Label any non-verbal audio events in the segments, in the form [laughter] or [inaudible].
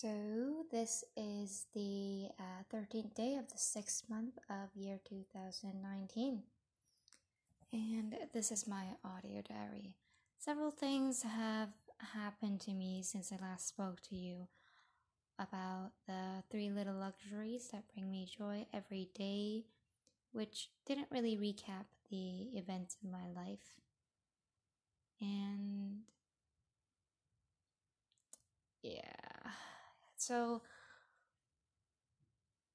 So, this is the uh, 13th day of the sixth month of year 2019. And this is my audio diary. Several things have happened to me since I last spoke to you about the three little luxuries that bring me joy every day, which didn't really recap the events in my life. And yeah. So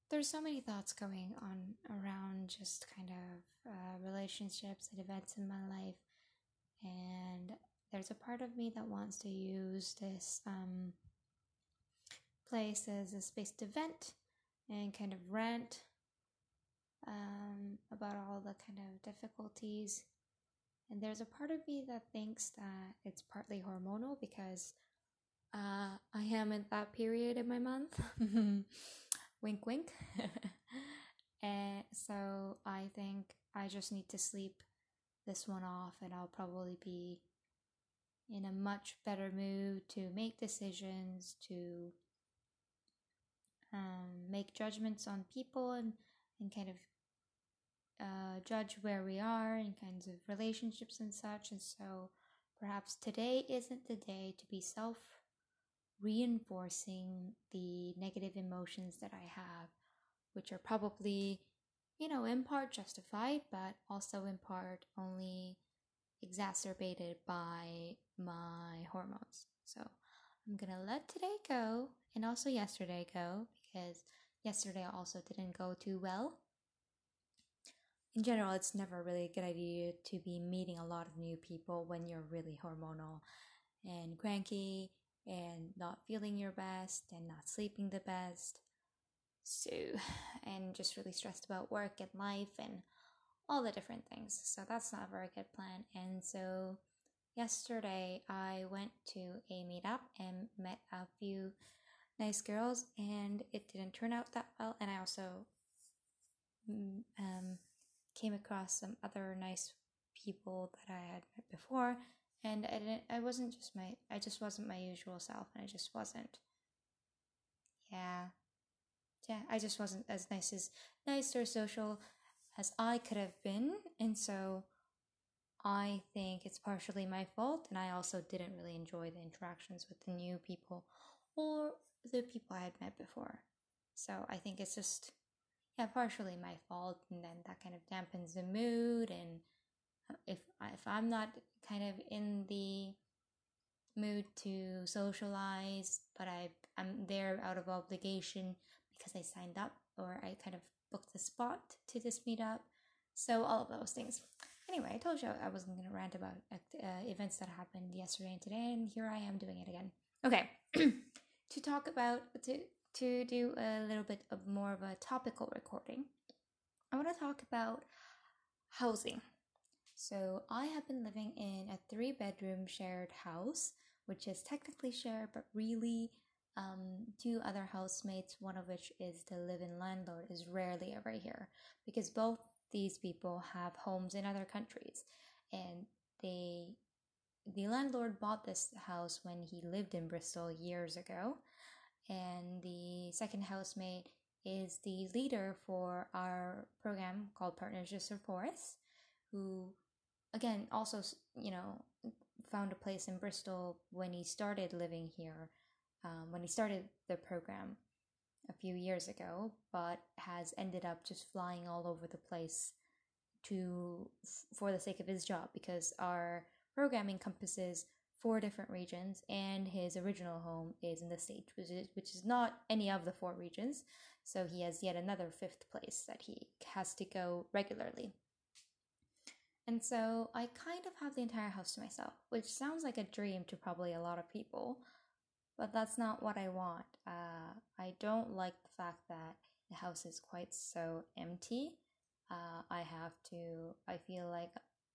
there's so many thoughts going on around just kind of uh, relationships and events in my life. And there's a part of me that wants to use this um, place as a space to vent and kind of rant um, about all the kind of difficulties. And there's a part of me that thinks that it's partly hormonal because uh, I am at that period in my month. [laughs] wink, wink. and [laughs] so I think I just need to sleep this one off, and I'll probably be in a much better mood to make decisions, to um, make judgments on people, and, and kind of uh, judge where we are in kinds of relationships and such. And so perhaps today isn't the day to be self reinforcing the negative emotions that I have, which are probably, you know, in part justified, but also in part only exacerbated by my hormones. So I'm gonna let today go and also yesterday go because yesterday also didn't go too well. In general, it's never really a good idea to be meeting a lot of new people when you're really hormonal and cranky and not feeling your best and not sleeping the best. So, [sighs] and just really stressed about work and life and all the different things. So, that's not a very good plan. And so, yesterday I went to a meetup and met a few nice girls, and it didn't turn out that well. And I also mm, um, came across some other nice people that I had met before and I didn't I wasn't just my I just wasn't my usual self and I just wasn't. Yeah. Yeah I just wasn't as nice as nice or social as I could have been and so I think it's partially my fault and I also didn't really enjoy the interactions with the new people or the people I had met before. So I think it's just yeah partially my fault and then that kind of dampens the mood and if if I'm not kind of in the mood to socialize, but I I'm there out of obligation because I signed up or I kind of booked the spot to this meetup. So all of those things. Anyway, I told you I wasn't to rant about uh, events that happened yesterday and today, and here I am doing it again. Okay, [clears throat] to talk about to to do a little bit of more of a topical recording. I want to talk about housing so I have been living in a three bedroom shared house, which is technically shared, but really um, two other housemates, one of which is the live in landlord, is rarely ever here because both these people have homes in other countries. And they the landlord bought this house when he lived in Bristol years ago and the second housemate is the leader for our program called Partnerships for Forests who again, also, you know, found a place in Bristol when he started living here, um, when he started the program a few years ago, but has ended up just flying all over the place to for the sake of his job because our program encompasses four different regions and his original home is in the state which is which is not any of the four regions. So he has yet another fifth place that he has to go regularly and so I kind of have the entire house to myself, which sounds like a dream to probably a lot of people, but that's not what I want. Uh, I don't like the fact that the house is quite so empty. Uh, I have to, I feel like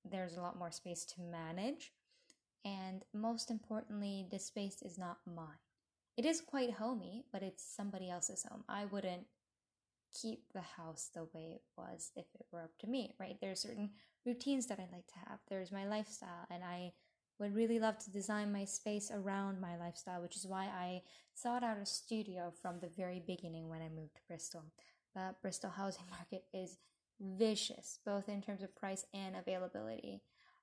there's a lot more space to manage. And most importantly, the space is not mine. It is quite homey, but it's somebody else's home. I wouldn't keep the house the way it was if it were up to me, right? There are certain routines that I like to have. There's my lifestyle, and I would really love to design my space around my lifestyle, which is why I sought out a studio from the very beginning when I moved to Bristol. But Bristol housing [laughs] market is vicious, both in terms of price and availability.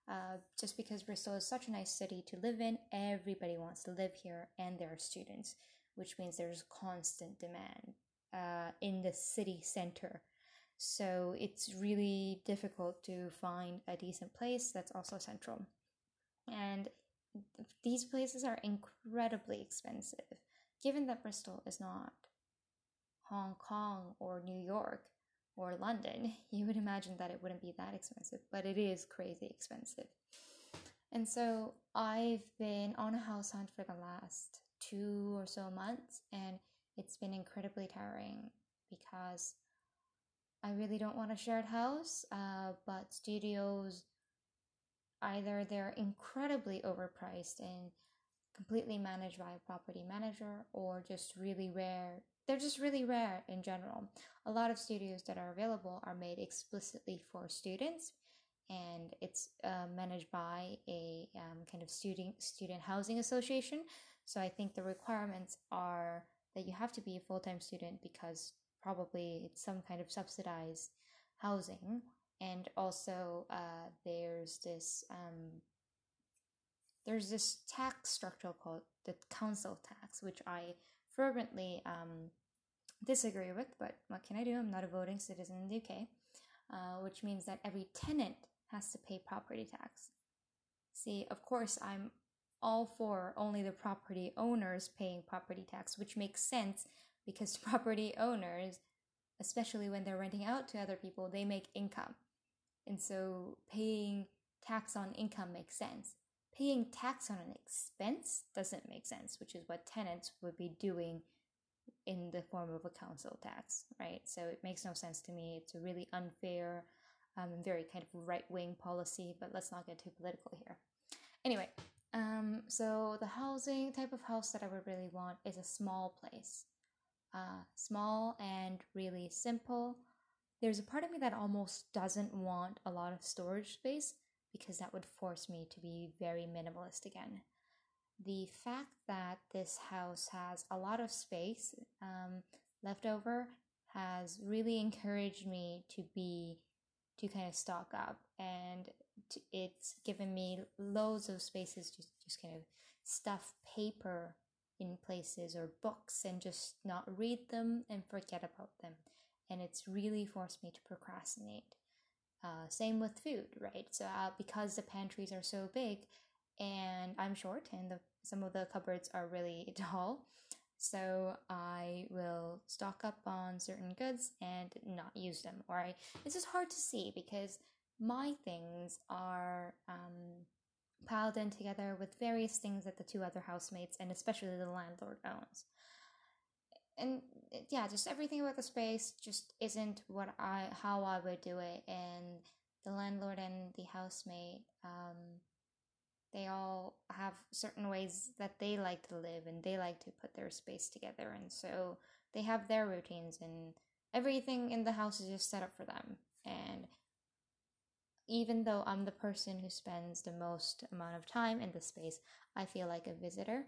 Uh, just because Bristol is such a nice city to live in, everybody wants to live here, and there are students, which means there's constant demand uh, in the city center. So it's really difficult to find a decent place that's also central. And these places are incredibly expensive, given that Bristol is not Hong Kong or New York or London, [laughs] you would imagine that it wouldn't be that expensive, but it is crazy expensive. And so I've been on a house hunt for the last two or so months, and it's been incredibly tiring because I really don't want a shared house, uh, but studios either they're incredibly overpriced and completely managed by a property manager, or just really rare they're just really rare in general. A lot of studios that are available are made explicitly for students, and it's uh, managed by a um, kind of student student housing association. So I think the requirements are that you have to be a full time student because probably it's some kind of subsidized housing, and also uh, there's this um, there's this tax structure called the council tax, which I fervently um, disagree with, but what can I do? I'm not a voting citizen in the UK, uh, which means that every tenant has to pay property tax. See, of course, I'm all for only the property owners paying property tax, which makes sense because [laughs] property owners, especially when they're renting out to other people, they make income. And so paying tax on income makes sense paying tax on an expense doesn't make sense, which is what tenants would be doing in the form of a council tax, right? So it makes no sense to me. It's a really unfair, um, very kind of right wing policy, but let's not get too political here. Anyway, um, so the housing type of house that I would really want is a small place, uh, small and really simple. There's a part of me that almost doesn't want a lot of storage space because that would force me to be very minimalist again. The fact that this house has a lot of space um, left over has really encouraged me to be to kind of stock up and it's given me loads of spaces to just kind of stuff paper in places or books and just not read them and forget about them and it's really forced me to procrastinate uh, same with food, right? So uh, because the pantries are so big, and I'm short, and the, some of the cupboards are really [laughs] tall, so I will stock up on certain goods and not use them. Or I, it's just hard to see because my things are um, piled in together with various things that the two other housemates and especially the landlord owns and yeah, just everything about the space just isn't what I how I would do it. And the landlord and the housemate, um, they all have certain ways that they like to live and they like to put their space together, and so they have their routines and everything in the house is just set up for them. And even though I'm the person who spends the most amount of time in the space, I feel like a visitor.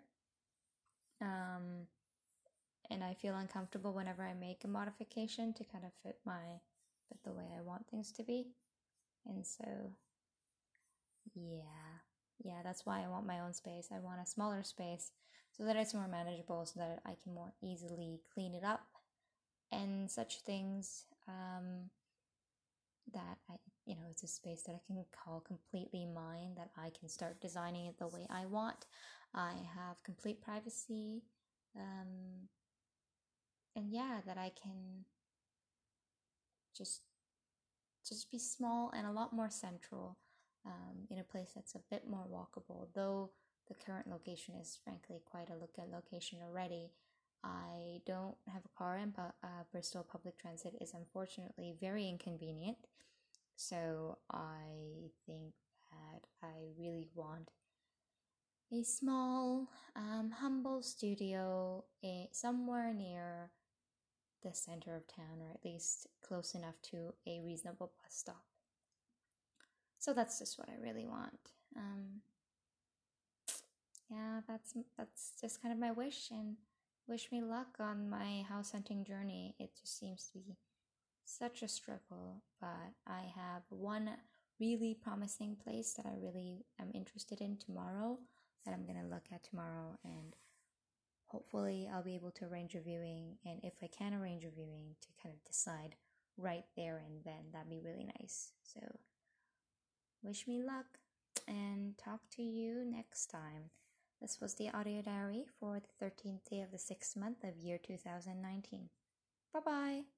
Um, and I feel uncomfortable whenever I make a modification to kind of fit my fit the way I want things to be. And so yeah. Yeah, that's why I want my own space. I want a smaller space so that it's more manageable so that I can more easily clean it up and such things um that I you know, it's a space that I can call completely mine that I can start designing it the way I want. I have complete privacy um and yeah, that I can just just be small and a lot more central um, in a place that's a bit more walkable. Though the current location is frankly quite a look at location already. I don't have a car, and uh, Bristol public transit is unfortunately very inconvenient. So I think that I really want a small, um, humble studio a, somewhere near the center of town or at least close enough to a reasonable bus stop. So that's just what I really want. Um, yeah, that's that's just kind of my wish and wish me luck on my house hunting journey. It just seems to be such a struggle, but I have one really promising place that I really am interested in tomorrow that I'm going to look at tomorrow and hopefully I'll be able to arrange a viewing and if I can arrange a viewing to kind of decide right there and then that'd be really nice. So wish me luck and talk to you next time. This was the audio diary for the 13th day of the sixth month of year 2019. Bye bye.